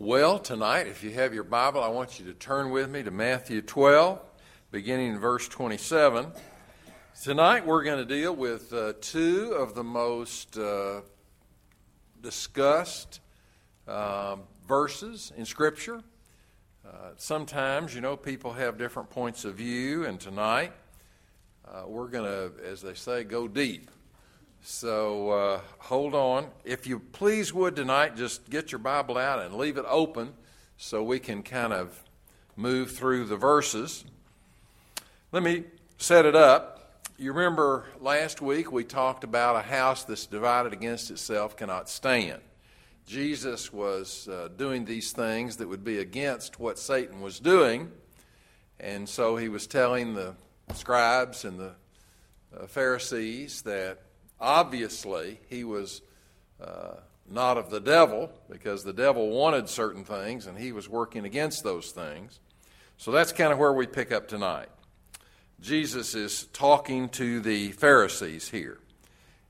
Well, tonight, if you have your Bible, I want you to turn with me to Matthew 12, beginning in verse 27. Tonight, we're going to deal with uh, two of the most uh, discussed um, verses in Scripture. Uh, sometimes, you know, people have different points of view, and tonight, uh, we're going to, as they say, go deep. So uh, hold on. If you please would tonight, just get your Bible out and leave it open so we can kind of move through the verses. Let me set it up. You remember last week we talked about a house that's divided against itself cannot stand. Jesus was uh, doing these things that would be against what Satan was doing, and so he was telling the scribes and the uh, Pharisees that Obviously, he was uh, not of the devil because the devil wanted certain things and he was working against those things. So that's kind of where we pick up tonight. Jesus is talking to the Pharisees here.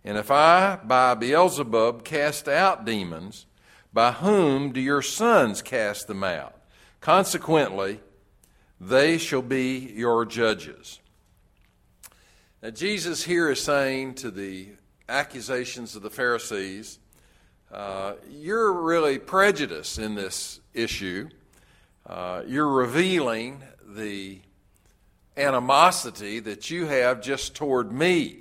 And if I, by Beelzebub, cast out demons, by whom do your sons cast them out? Consequently, they shall be your judges. Now, Jesus here is saying to the accusations of the Pharisees, uh, you're really prejudiced in this issue. Uh, you're revealing the animosity that you have just toward me,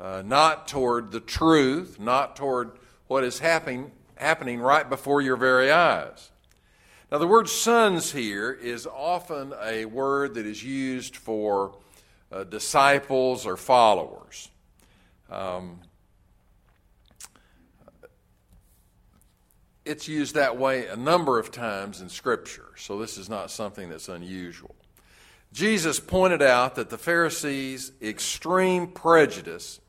uh, not toward the truth, not toward what is happening, happening right before your very eyes. Now, the word sons here is often a word that is used for uh, disciples or followers. Um, it's used that way a number of times in Scripture, so this is not something that's unusual. Jesus pointed out that the Pharisees' extreme prejudice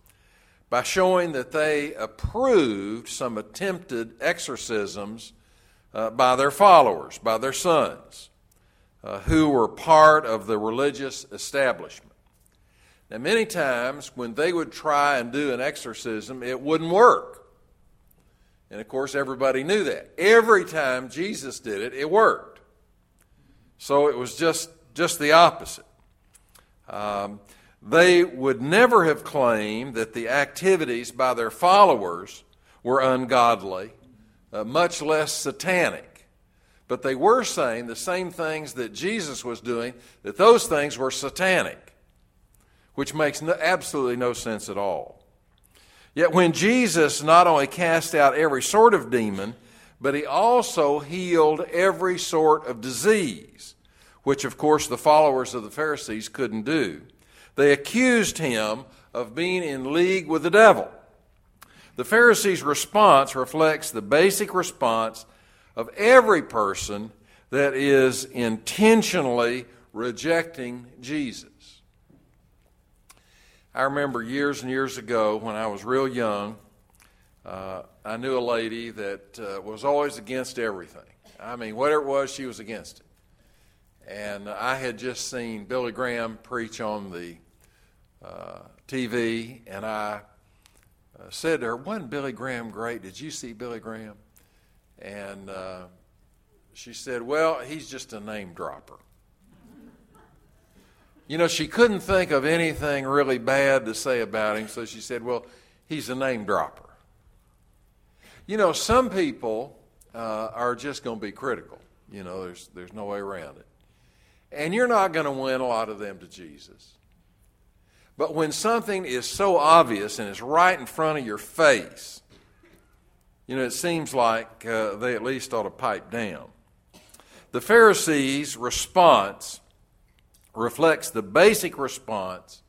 by showing that they approved some attempted exorcisms uh, by their followers, by their sons, uh, who were part of the religious establishment. Now, many times when they would try and do an exorcism, it wouldn't work. And of course, everybody knew that. Every time Jesus did it, it worked. So it was just, just the opposite. Um, they would never have claimed that the activities by their followers were ungodly, uh, much less satanic. But they were saying the same things that Jesus was doing, that those things were satanic which makes no, absolutely no sense at all. Yet when Jesus not only cast out every sort of demon, but he also healed every sort of disease, which of course the followers of the Pharisees couldn't do. They accused him of being in league with the devil. The Pharisees' response reflects the basic response of every person that is intentionally rejecting Jesus. I remember years and years ago when I was real young, uh, I knew a lady that uh, was always against everything. I mean, whatever it was, she was against it. And I had just seen Billy Graham preach on the uh, TV, and I uh, said to her, Wasn't Billy Graham great? Did you see Billy Graham? And uh, she said, Well, he's just a name dropper. You know, she couldn't think of anything really bad to say about him, so she said, Well, he's a name dropper. You know, some people uh, are just going to be critical. You know, there's, there's no way around it. And you're not going to win a lot of them to Jesus. But when something is so obvious and it's right in front of your face, you know, it seems like uh, they at least ought to pipe down. The Pharisees' response reflects the basic response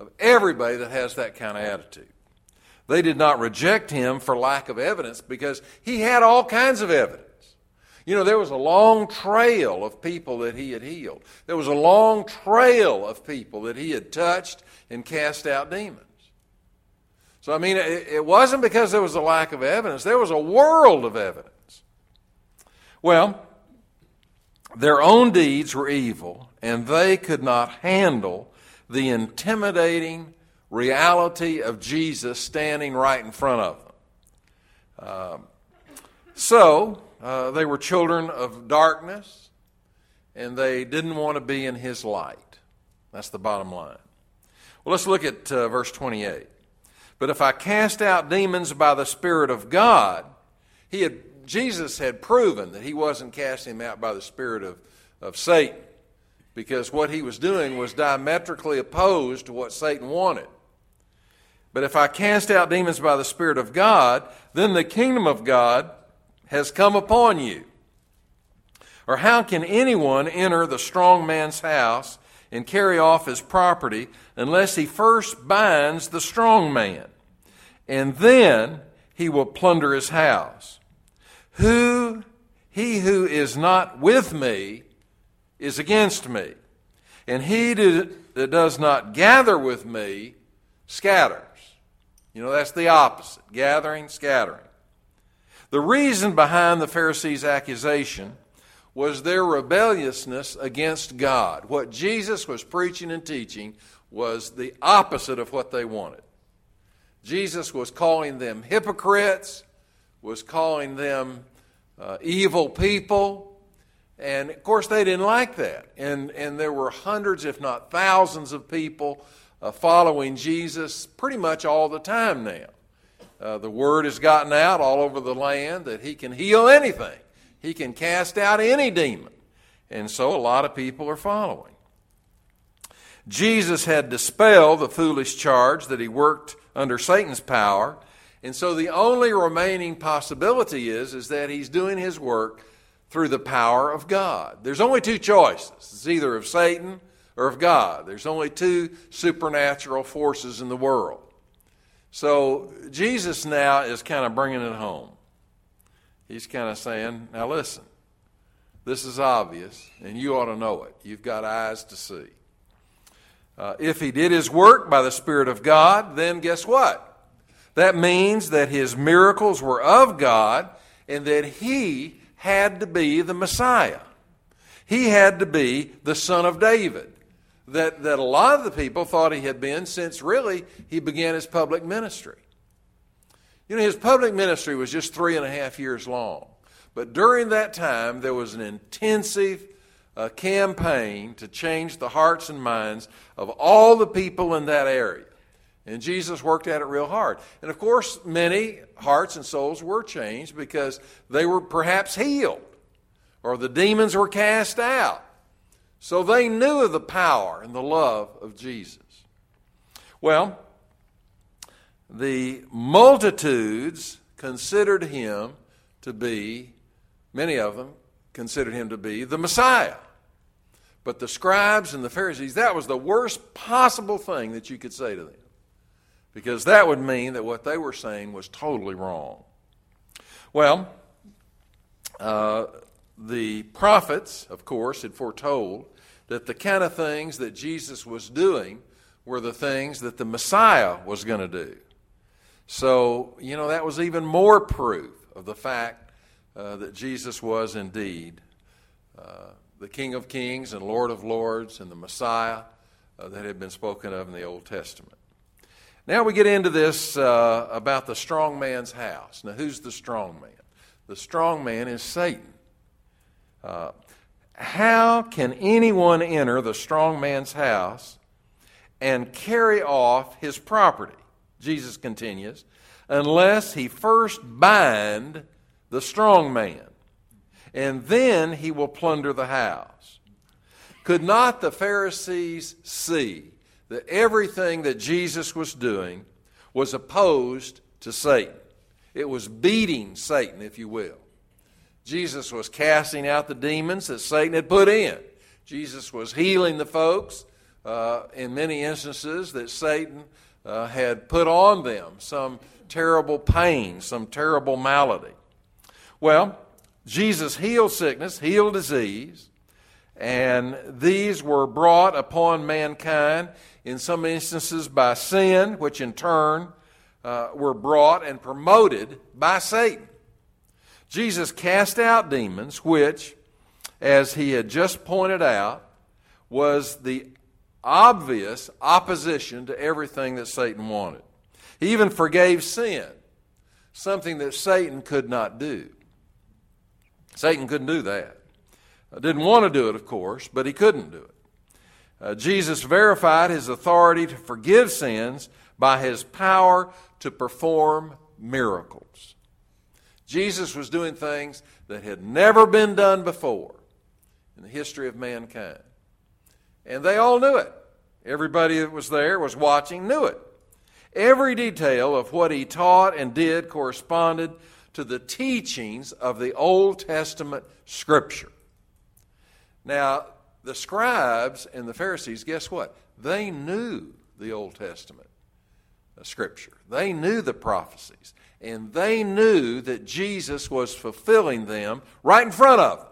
of everybody that has that kind of attitude. They did not reject him for lack of evidence because he had all kinds of evidence. You know, there was a long trail of people that he had healed. There was a long trail of people that he had touched and cast out demons. So, I mean, it wasn't because there was a lack of evidence, there was a world of evidence. Well, their own deeds were evil, and they could not handle the intimidating reality of Jesus standing right in front of them. Um, so, uh, they were children of darkness, and they didn't want to be in his light. That's the bottom line. Well, let's look at uh, verse 28. But if I cast out demons by the Spirit of God, he had, Jesus had proven that he wasn't casting them out by the Spirit of, of Satan, because what he was doing was diametrically opposed to what Satan wanted. But if I cast out demons by the Spirit of God, then the kingdom of God has come upon you. Or how can anyone enter the strong man's house and carry off his property unless he first binds the strong man? And then he will plunder his house. Who, he who is not with me is against me. And he that does not gather with me scatters. You know, that's the opposite gathering, scattering. The reason behind the Pharisees' accusation was their rebelliousness against God. What Jesus was preaching and teaching was the opposite of what they wanted. Jesus was calling them hypocrites, was calling them uh, evil people, and of course they didn't like that. And, and there were hundreds, if not thousands, of people uh, following Jesus pretty much all the time now. Uh, the word has gotten out all over the land that he can heal anything, he can cast out any demon. And so a lot of people are following. Jesus had dispelled the foolish charge that he worked under Satan's power. And so the only remaining possibility is, is that he's doing his work through the power of God. There's only two choices. It's either of Satan or of God. There's only two supernatural forces in the world. So Jesus now is kind of bringing it home. He's kind of saying, now listen, this is obvious, and you ought to know it. You've got eyes to see. Uh, if he did his work by the Spirit of God, then guess what? That means that his miracles were of God and that he had to be the Messiah. He had to be the Son of David that, that a lot of the people thought he had been since really he began his public ministry. You know, his public ministry was just three and a half years long. But during that time, there was an intensive uh, campaign to change the hearts and minds of all the people in that area. And Jesus worked at it real hard. And of course, many hearts and souls were changed because they were perhaps healed or the demons were cast out so they knew of the power and the love of Jesus. Well, the multitudes considered him to be, many of them considered him to be the Messiah. But the scribes and the Pharisees, that was the worst possible thing that you could say to them. Because that would mean that what they were saying was totally wrong. Well, uh, the prophets, of course, had foretold that the kind of things that Jesus was doing were the things that the Messiah was going to do. So, you know, that was even more proof of the fact uh, that Jesus was indeed uh, the King of Kings and Lord of Lords and the Messiah uh, that had been spoken of in the Old Testament. Now we get into this uh, about the strong man's house. Now, who's the strong man? The strong man is Satan. Uh, how can anyone enter the strong man's house and carry off his property? Jesus continues, unless he first bind the strong man, and then he will plunder the house. Could not the Pharisees see that everything that Jesus was doing was opposed to Satan? It was beating Satan, if you will. Jesus was casting out the demons that Satan had put in. Jesus was healing the folks uh, in many instances that Satan uh, had put on them some terrible pain, some terrible malady. Well, Jesus healed sickness, healed disease, and these were brought upon mankind in some instances by sin, which in turn uh, were brought and promoted by Satan. Jesus cast out demons, which, as he had just pointed out, was the obvious opposition to everything that Satan wanted. He even forgave sin, something that Satan could not do. Satan couldn't do that. Didn't want to do it, of course, but he couldn't do it. Uh, Jesus verified his authority to forgive sins by his power to perform miracles. Jesus was doing things that had never been done before in the history of mankind. And they all knew it. Everybody that was there, was watching, knew it. Every detail of what he taught and did corresponded to the teachings of the Old Testament Scripture. Now, the scribes and the Pharisees, guess what? They knew the Old Testament Scripture, they knew the prophecies, and they knew that Jesus was fulfilling them right in front of them.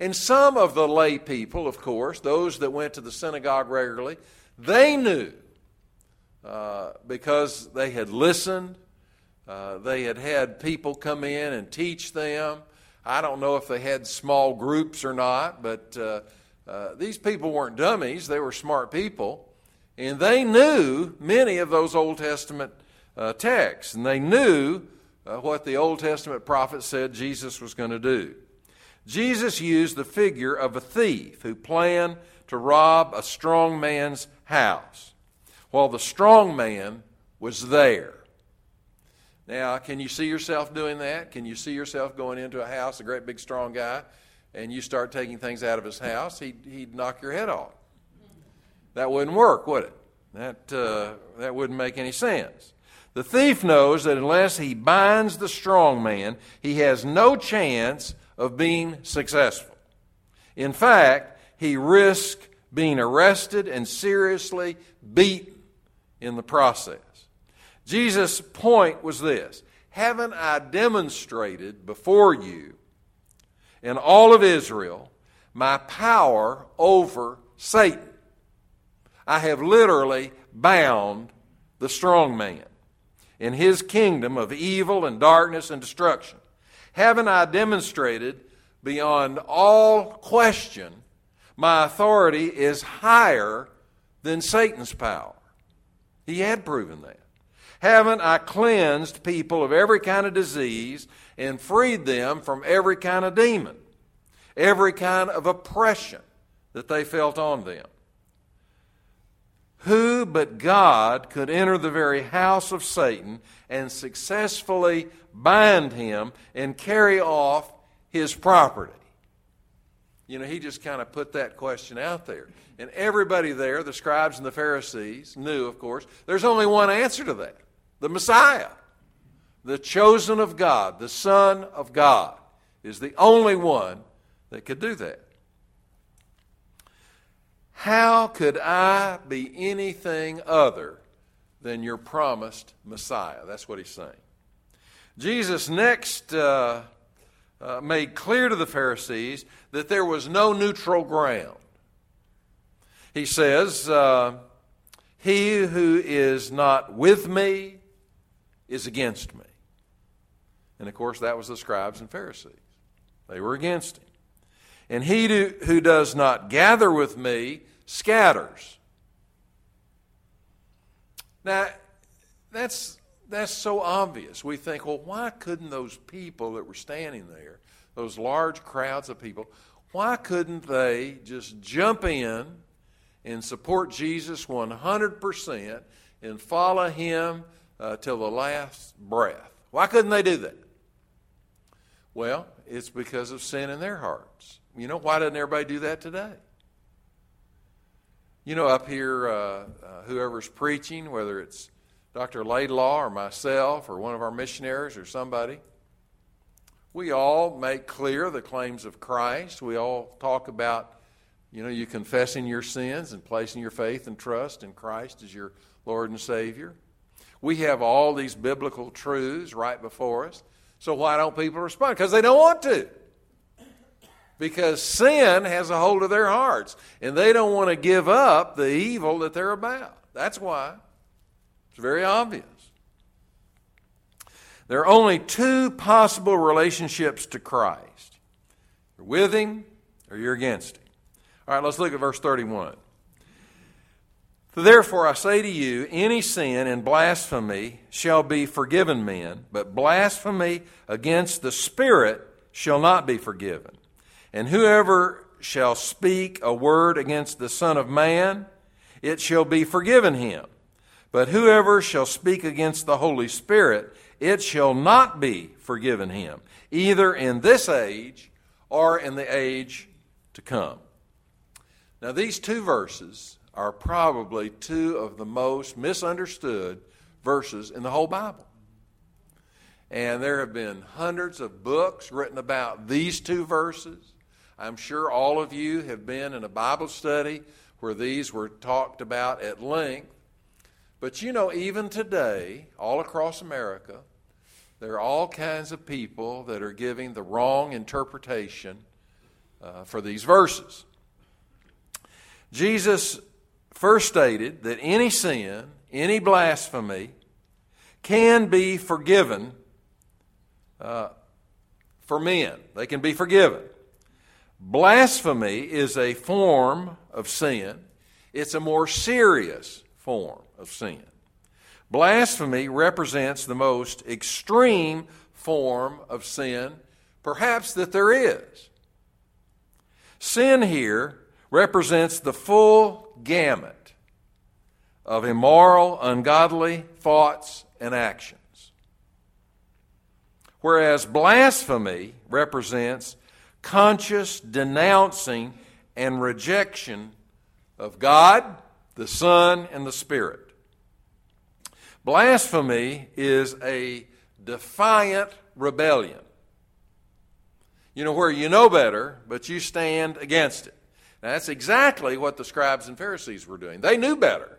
And some of the lay people, of course, those that went to the synagogue regularly, they knew uh, because they had listened, uh, they had had people come in and teach them. I don't know if they had small groups or not, but uh, uh these people weren't dummies, they were smart people. And they knew many of those Old Testament uh, texts, and they knew uh, what the Old Testament prophet said Jesus was going to do. Jesus used the figure of a thief who planned to rob a strong man's house while the strong man was there. Now, can you see yourself doing that? Can you see yourself going into a house, a great big strong guy, and you start taking things out of his house? He'd, he'd knock your head off. That wouldn't work, would it? That, uh, that wouldn't make any sense. The thief knows that unless he binds the strong man, he has no chance of being successful. In fact, he risked being arrested and seriously beaten in the process. Jesus' point was this Haven't I demonstrated before you and all of Israel my power over Satan? I have literally bound the strong man in his kingdom of evil and darkness and destruction haven't I demonstrated beyond all question my authority is higher than Satan's power? He had proven that. Haven't I cleansed people of every kind of disease and freed them from every kind of demon, every kind of oppression that they felt on them? Who but God could enter the very house of Satan and successfully bind him and carry off his property? You know, he just kind of put that question out there. And everybody there, the scribes and the Pharisees, knew, of course, there's only one answer to that the Messiah, the chosen of God, the Son of God, is the only one that could do that. How could I be anything other than your promised Messiah? That's what he's saying. Jesus next uh, uh, made clear to the Pharisees that there was no neutral ground. He says, uh, He who is not with me is against me. And of course, that was the scribes and Pharisees. They were against him. And he who does not gather with me scatters. Now, that's, that's so obvious. We think, well, why couldn't those people that were standing there, those large crowds of people, why couldn't they just jump in and support Jesus 100% and follow him uh, till the last breath? Why couldn't they do that? Well, it's because of sin in their hearts. You know, why doesn't everybody do that today? You know, up here, uh, uh, whoever's preaching, whether it's Dr. Laidlaw or myself or one of our missionaries or somebody, we all make clear the claims of Christ. We all talk about, you know, you confessing your sins and placing your faith and trust in Christ as your Lord and Savior. We have all these biblical truths right before us. So why don't people respond? Because they don't want to because sin has a hold of their hearts and they don't want to give up the evil that they're about. That's why. It's very obvious. There are only two possible relationships to Christ you're with Him or you're against Him. All right, let's look at verse 31. Therefore, I say to you, any sin and blasphemy shall be forgiven men, but blasphemy against the Spirit shall not be forgiven. And whoever shall speak a word against the Son of Man, it shall be forgiven him. But whoever shall speak against the Holy Spirit, it shall not be forgiven him, either in this age or in the age to come. Now, these two verses are probably two of the most misunderstood verses in the whole Bible. And there have been hundreds of books written about these two verses. I'm sure all of you have been in a Bible study where these were talked about at length. But you know, even today, all across America, there are all kinds of people that are giving the wrong interpretation uh, for these verses. Jesus first stated that any sin, any blasphemy, can be forgiven uh, for men. They can be forgiven. Blasphemy is a form of sin, it's a more serious form of sin. Blasphemy represents the most extreme form of sin, perhaps that there is. Sin here represents the full gamut of immoral, ungodly thoughts and actions whereas blasphemy represents conscious denouncing and rejection of God, the Son, and the Spirit. Blasphemy is a defiant rebellion. You know, where you know better, but you stand against it. Now, that's exactly what the scribes and Pharisees were doing. They knew better,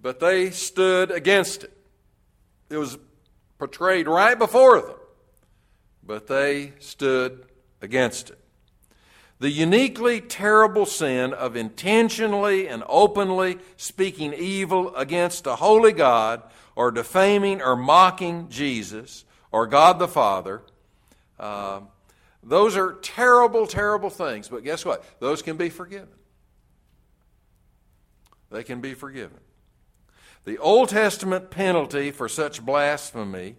but they stood against it. It was portrayed right before them, but they stood against it. The uniquely terrible sin of intentionally and openly speaking evil against a holy God or defaming or mocking Jesus or God the Father. Uh, those are terrible, terrible things. But guess what? Those can be forgiven. They can be forgiven. The Old Testament penalty for such blasphemy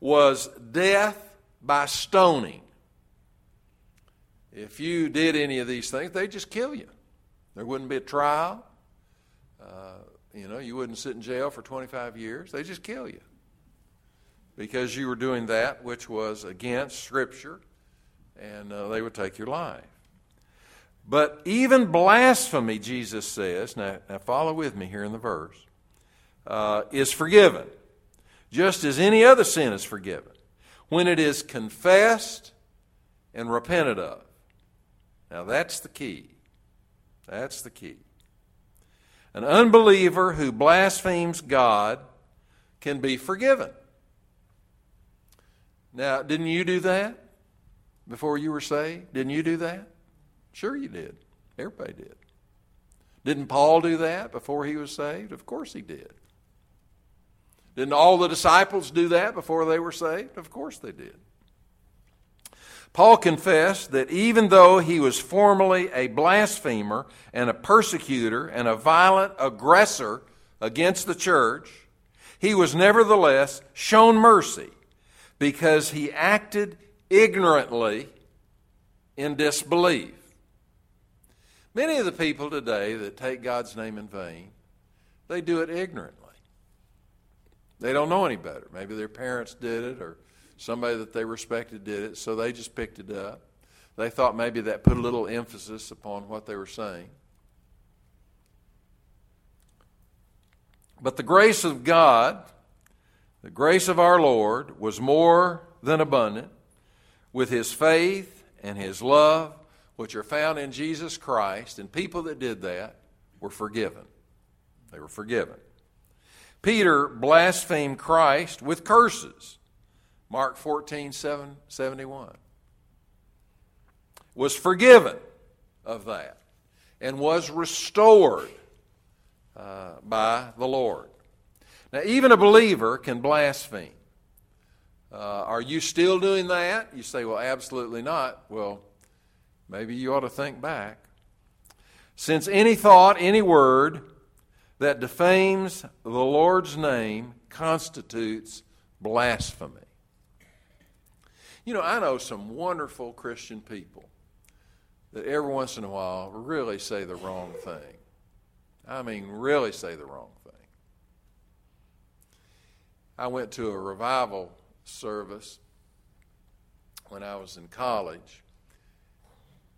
was death by stoning. If you did any of these things, they'd just kill you. There wouldn't be a trial. Uh, you know, you wouldn't sit in jail for 25 years. They'd just kill you because you were doing that which was against Scripture, and uh, they would take your life. But even blasphemy, Jesus says, now, now follow with me here in the verse, uh, is forgiven, just as any other sin is forgiven, when it is confessed and repented of. Now that's the key. That's the key. An unbeliever who blasphemes God can be forgiven. Now, didn't you do that before you were saved? Didn't you do that? Sure, you did. Everybody did. Didn't Paul do that before he was saved? Of course he did. Didn't all the disciples do that before they were saved? Of course they did. Paul confessed that even though he was formerly a blasphemer and a persecutor and a violent aggressor against the church, he was nevertheless shown mercy because he acted ignorantly in disbelief. Many of the people today that take God's name in vain, they do it ignorantly. They don't know any better. Maybe their parents did it or somebody that they respected did it, so they just picked it up. They thought maybe that put a little emphasis upon what they were saying. But the grace of God, the grace of our Lord, was more than abundant with his faith and his love, which are found in Jesus Christ, and people that did that were forgiven. They were forgiven. Peter blasphemed Christ with curses. Mark 14, 7, 71. Was forgiven of that and was restored uh, by the Lord. Now, even a believer can blaspheme. Uh, are you still doing that? You say, well, absolutely not. Well, maybe you ought to think back. Since any thought, any word, that defames the Lord's name constitutes blasphemy. You know, I know some wonderful Christian people that every once in a while really say the wrong thing. I mean, really say the wrong thing. I went to a revival service when I was in college,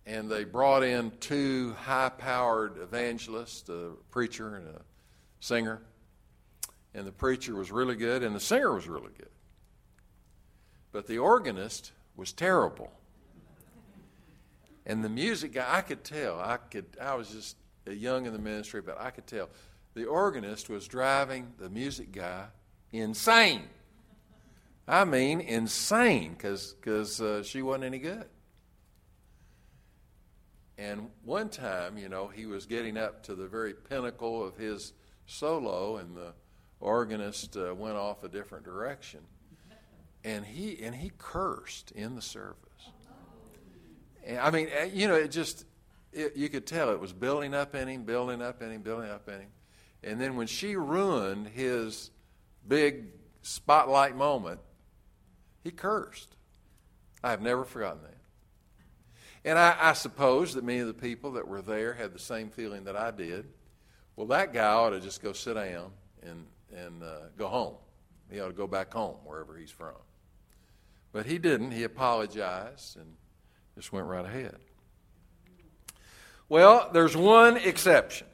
and they brought in two high powered evangelists, a preacher and a singer. And the preacher was really good, and the singer was really good. But the organist was terrible. And the music guy, I could tell. I could. I was just young in the ministry, but I could tell. The organist was driving the music guy insane. I mean, insane, because uh, she wasn't any good. And one time, you know, he was getting up to the very pinnacle of his solo, and the organist uh, went off a different direction. And he and he cursed in the service. And, I mean, uh, you know, it just it, you could tell it was building up in him, building up in him, building up in him. And then when she ruined his big spotlight moment, he cursed. I have never forgotten that. And I, I, suppose that many of the people that were there had the same feeling that I did. Well, that guy ought to just go sit down and, and uh, go home. He ought to go back home, wherever he's from. But he didn't. He apologized and just went right ahead. Well, there's one exception.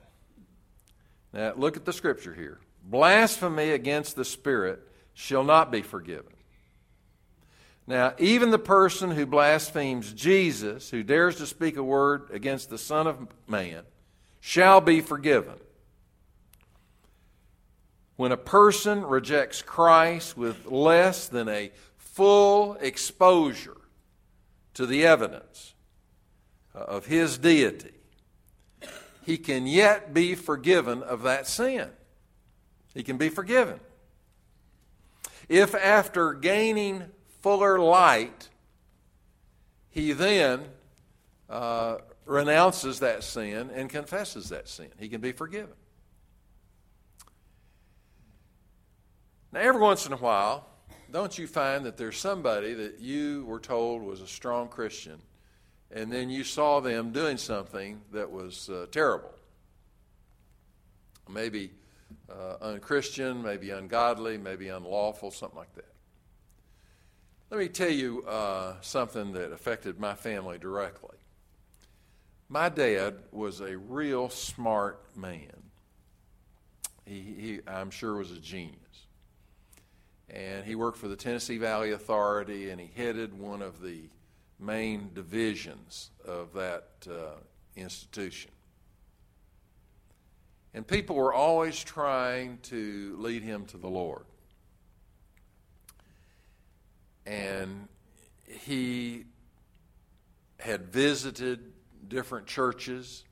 Now, look at the scripture here. Blasphemy against the Spirit shall not be forgiven. Now, even the person who blasphemes Jesus, who dares to speak a word against the Son of Man, shall be forgiven. When a person rejects Christ with less than a full exposure to the evidence uh, of his deity, he can yet be forgiven of that sin. He can be forgiven. If after gaining fuller light, he then uh, renounces that sin and confesses that sin. He can be forgiven. Now, every once in a while, don't you find that there's somebody that you were told was a strong Christian, and then you saw them doing something that was uh, terrible? Maybe uh, unchristian, maybe ungodly, maybe unlawful, something like that. Let me tell you uh, something that affected my family directly. My dad was a real smart man. He, he, I'm sure, was a genius. And he worked for the Tennessee Valley Authority, and he headed one of the main divisions of that uh, institution. And people were always trying to lead him to the Lord. And he had visited different churches.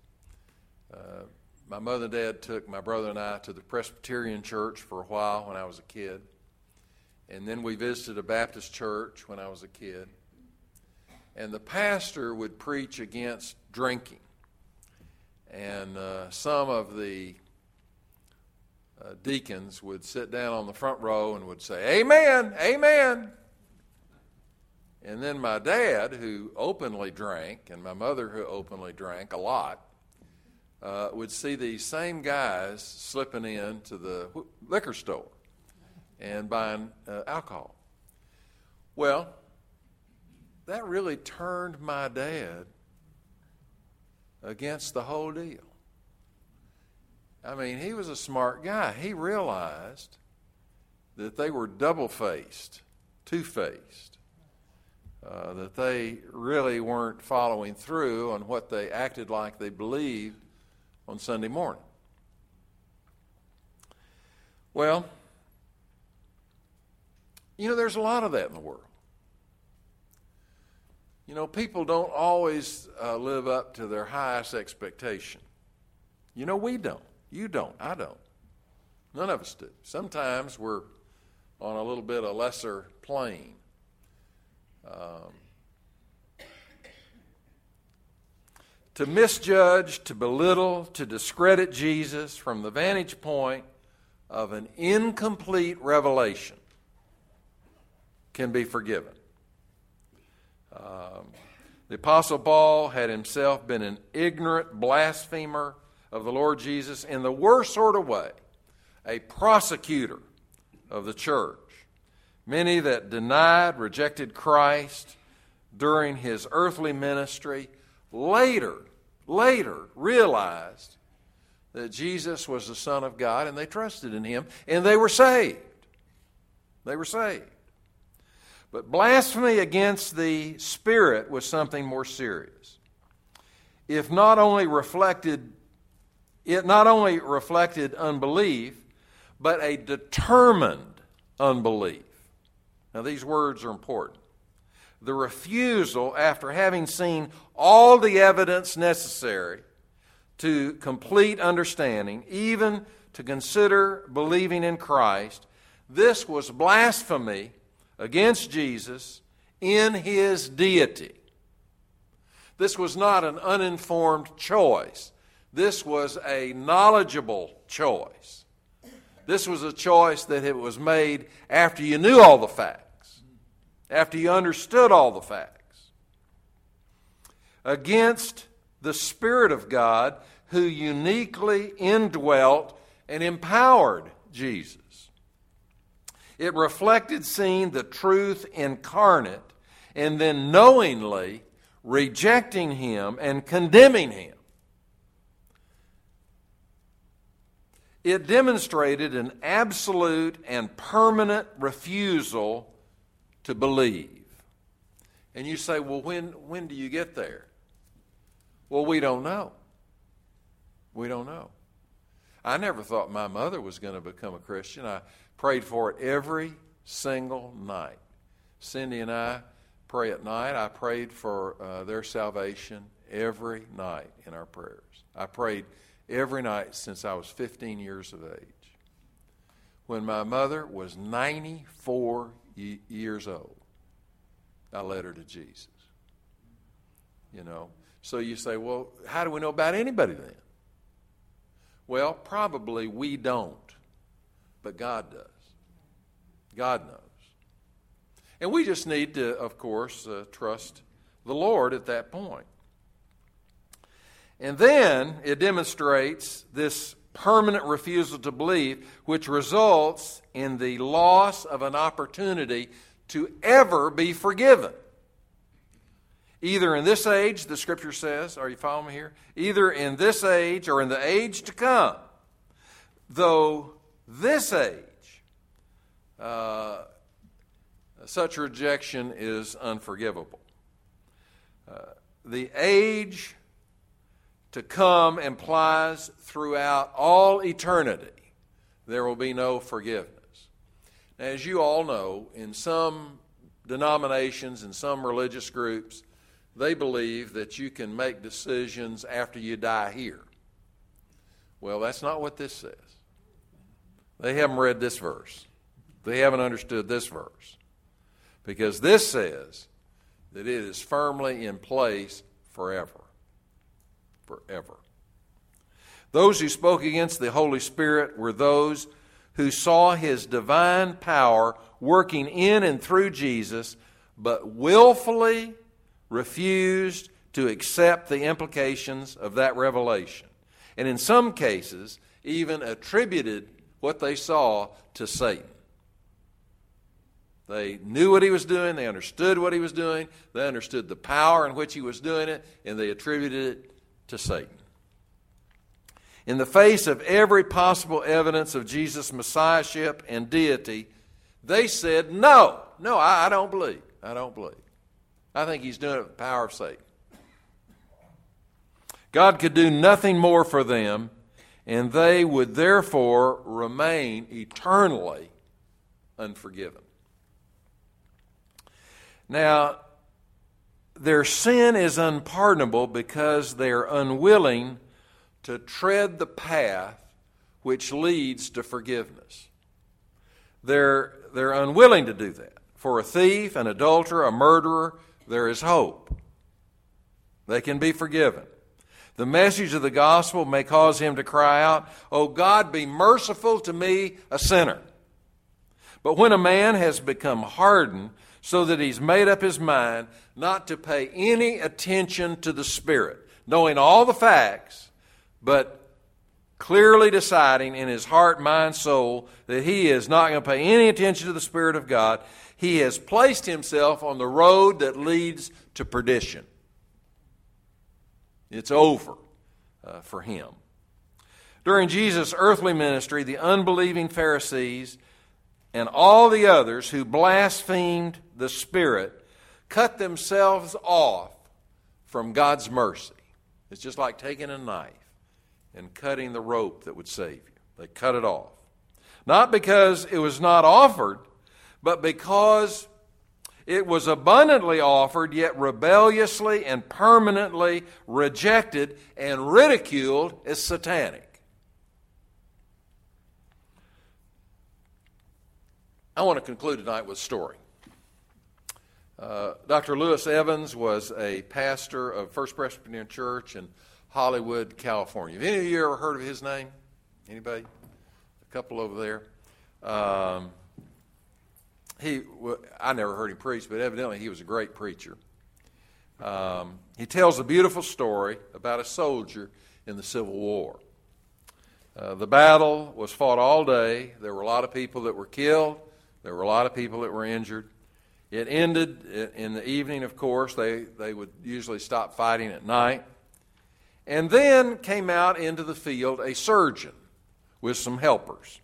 Uh, my mother and dad took my brother and I to the Presbyterian church for a while when I was a kid. And then we visited a Baptist church when I was a kid. And the pastor would preach against drinking. And uh, some of the uh, deacons would sit down on the front row and would say, Amen, Amen. And then my dad, who openly drank, and my mother, who openly drank a lot, uh, would see these same guys slipping into the liquor store and buying uh, alcohol. Well, that really turned my dad against the whole deal. I mean, he was a smart guy. He realized that they were double faced, two faced, uh, that they really weren't following through on what they acted like they believed on Sunday morning. Well, you know, there's a lot of that in the world. You know, people don't always uh, live up to their highest expectation. You know, we don't. You don't. I don't. None of us do. Sometimes we're on a little bit of a lesser plane. Um, to misjudge, to belittle, to discredit Jesus from the vantage point of an incomplete revelation can be forgiven. The Apostle Paul had himself been an ignorant blasphemer of the Lord Jesus in the worst sort of way, a prosecutor of the church. Many that denied, rejected Christ during his earthly ministry later, later realized that Jesus was the Son of God and they trusted in him and they were saved. They were saved. But blasphemy against the Spirit was something more serious. If not only reflected, it not only reflected unbelief, but a determined unbelief. Now, these words are important. The refusal, after having seen all the evidence necessary to complete understanding, even to consider believing in Christ, this was blasphemy against Jesus in his deity. This was not an uninformed choice. This was a knowledgeable choice. This was a choice that it was made after you knew all the facts, after you understood all the facts. Against the Spirit of God who uniquely indwelt and empowered Jesus. It reflected seeing the truth incarnate and then knowingly rejecting him and condemning him. It demonstrated an absolute and permanent refusal to believe. And you say, well, when, when do you get there? Well, we don't know. We don't know. I never thought my mother was going to become a Christian. I prayed for it every single night. Cindy and I pray at night. I prayed for uh, their salvation every night in our prayers. I prayed every night since I was 15 years of age. When my mother was 94 years old, I led her to Jesus. You know, so you say, well, how do we know about anybody then? Well, probably we don't, but God does. God knows. And we just need to, of course, uh, trust the Lord at that point. And then it demonstrates this permanent refusal to believe, which results in the loss of an opportunity to ever be forgiven. Either in this age, the scripture says, are you following me here? Either in this age or in the age to come. Though this age, uh, such rejection is unforgivable. Uh, the age to come implies throughout all eternity there will be no forgiveness. Now, as you all know, in some denominations, in some religious groups, they believe that you can make decisions after you die here. Well, that's not what this says. They haven't read this verse, they haven't understood this verse. Because this says that it is firmly in place forever. Forever. Those who spoke against the Holy Spirit were those who saw his divine power working in and through Jesus, but willfully refused to accept the implications of that revelation. And in some cases, even attributed what they saw to Satan. They knew what he was doing, they understood what he was doing, they understood the power in which he was doing it, and they attributed it to Satan. In the face of every possible evidence of Jesus' messiahship and deity, they said, No, no, I, I don't believe. I don't believe. I think he's doing it with the power of Satan. God could do nothing more for them, and they would therefore remain eternally unforgiven. Now, their sin is unpardonable because they are unwilling to tread the path which leads to forgiveness. They're, they're unwilling to do that. For a thief, an adulterer, a murderer, there is hope. They can be forgiven. The message of the gospel may cause him to cry out, Oh God, be merciful to me, a sinner. But when a man has become hardened so that he's made up his mind not to pay any attention to the Spirit, knowing all the facts, but clearly deciding in his heart, mind, soul that he is not going to pay any attention to the Spirit of God. He has placed himself on the road that leads to perdition. It's over uh, for him. During Jesus' earthly ministry, the unbelieving Pharisees and all the others who blasphemed the Spirit cut themselves off from God's mercy. It's just like taking a knife and cutting the rope that would save you. They cut it off. Not because it was not offered, but because it was abundantly offered, yet rebelliously and permanently rejected and ridiculed as satanic. I want to conclude tonight with a story. Uh, Dr. Louis Evans was a pastor of First Presbyterian Church in Hollywood, California. Have any of you ever heard of his name? Anybody? A couple over there. Um, he, I never heard him preach, but evidently he was a great preacher. Um, he tells a beautiful story about a soldier in the Civil War. Uh, the battle was fought all day. There were a lot of people that were killed. There were a lot of people that were injured. It ended in the evening, of course. They, they would usually stop fighting at night. And then came out into the field a surgeon with some helpers.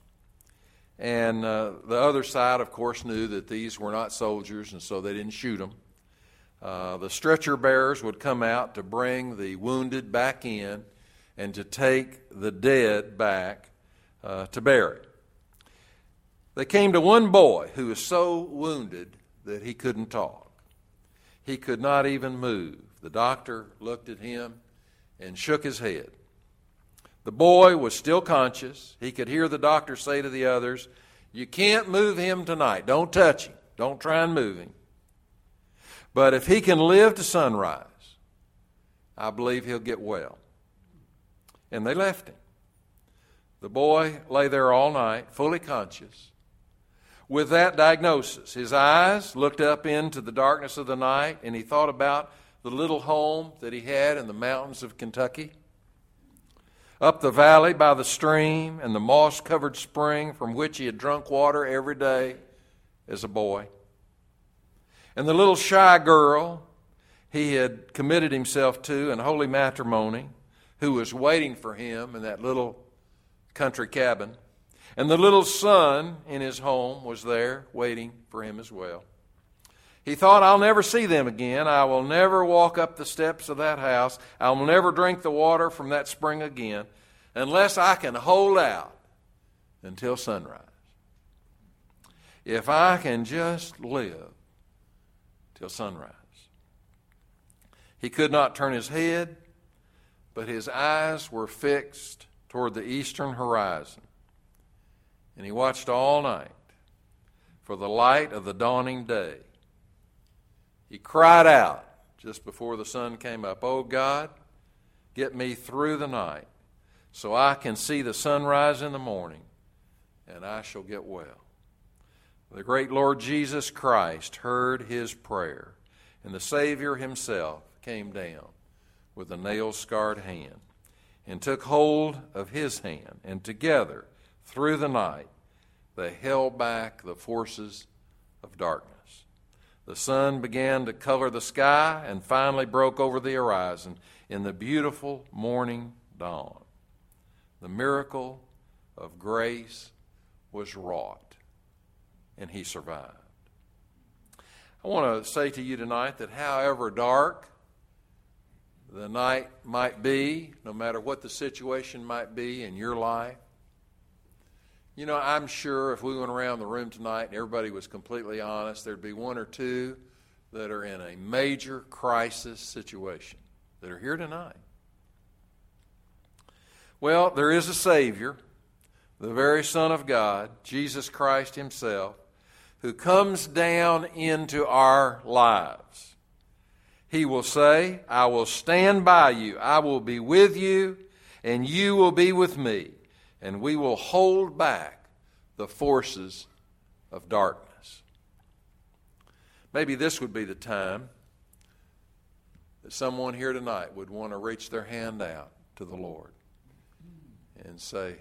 And uh, the other side, of course, knew that these were not soldiers, and so they didn't shoot them. Uh, the stretcher bearers would come out to bring the wounded back in and to take the dead back uh, to bury. They came to one boy who was so wounded that he couldn't talk. He could not even move. The doctor looked at him and shook his head. The boy was still conscious. He could hear the doctor say to the others, You can't move him tonight. Don't touch him. Don't try and move him. But if he can live to sunrise, I believe he'll get well. And they left him. The boy lay there all night, fully conscious, with that diagnosis. His eyes looked up into the darkness of the night, and he thought about the little home that he had in the mountains of Kentucky up the valley by the stream and the moss covered spring from which he had drunk water every day as a boy. And the little shy girl he had committed himself to in holy matrimony, who was waiting for him in that little country cabin. And the little son in his home was there waiting for him as well. He thought, I'll never see them again. I will never walk up the steps of that house. I will never drink the water from that spring again unless I can hold out until sunrise. If I can just live till sunrise. He could not turn his head, but his eyes were fixed toward the eastern horizon. And he watched all night for the light of the dawning day he cried out just before the sun came up, Oh God, get me through the night so I can see the sunrise in the morning and I shall get well. The great Lord Jesus Christ heard his prayer, and the Savior himself came down with a nail scarred hand and took hold of his hand, and together, through the night, they held back the forces of darkness. The sun began to color the sky and finally broke over the horizon in the beautiful morning dawn. The miracle of grace was wrought, and he survived. I want to say to you tonight that however dark the night might be, no matter what the situation might be in your life, you know, I'm sure if we went around the room tonight and everybody was completely honest, there'd be one or two that are in a major crisis situation that are here tonight. Well, there is a Savior, the very Son of God, Jesus Christ Himself, who comes down into our lives. He will say, I will stand by you, I will be with you, and you will be with me and we will hold back the forces of darkness. maybe this would be the time that someone here tonight would want to reach their hand out to the Lord and say,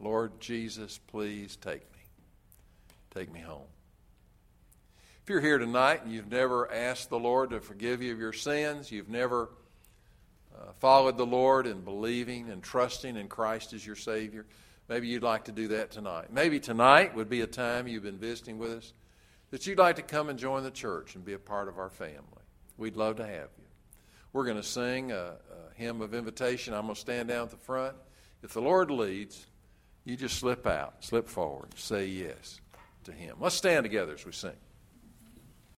Lord Jesus, please take me. Take me home. If you're here tonight and you've never asked the Lord to forgive you of your sins, you've never uh, followed the Lord in believing and trusting in Christ as your Savior, maybe you'd like to do that tonight. Maybe tonight would be a time you've been visiting with us that you'd like to come and join the church and be a part of our family. We'd love to have you. We're going to sing a, a hymn of invitation. I'm going to stand down at the front. If the Lord leads, you just slip out, slip forward, say yes to Him. Let's stand together as we sing.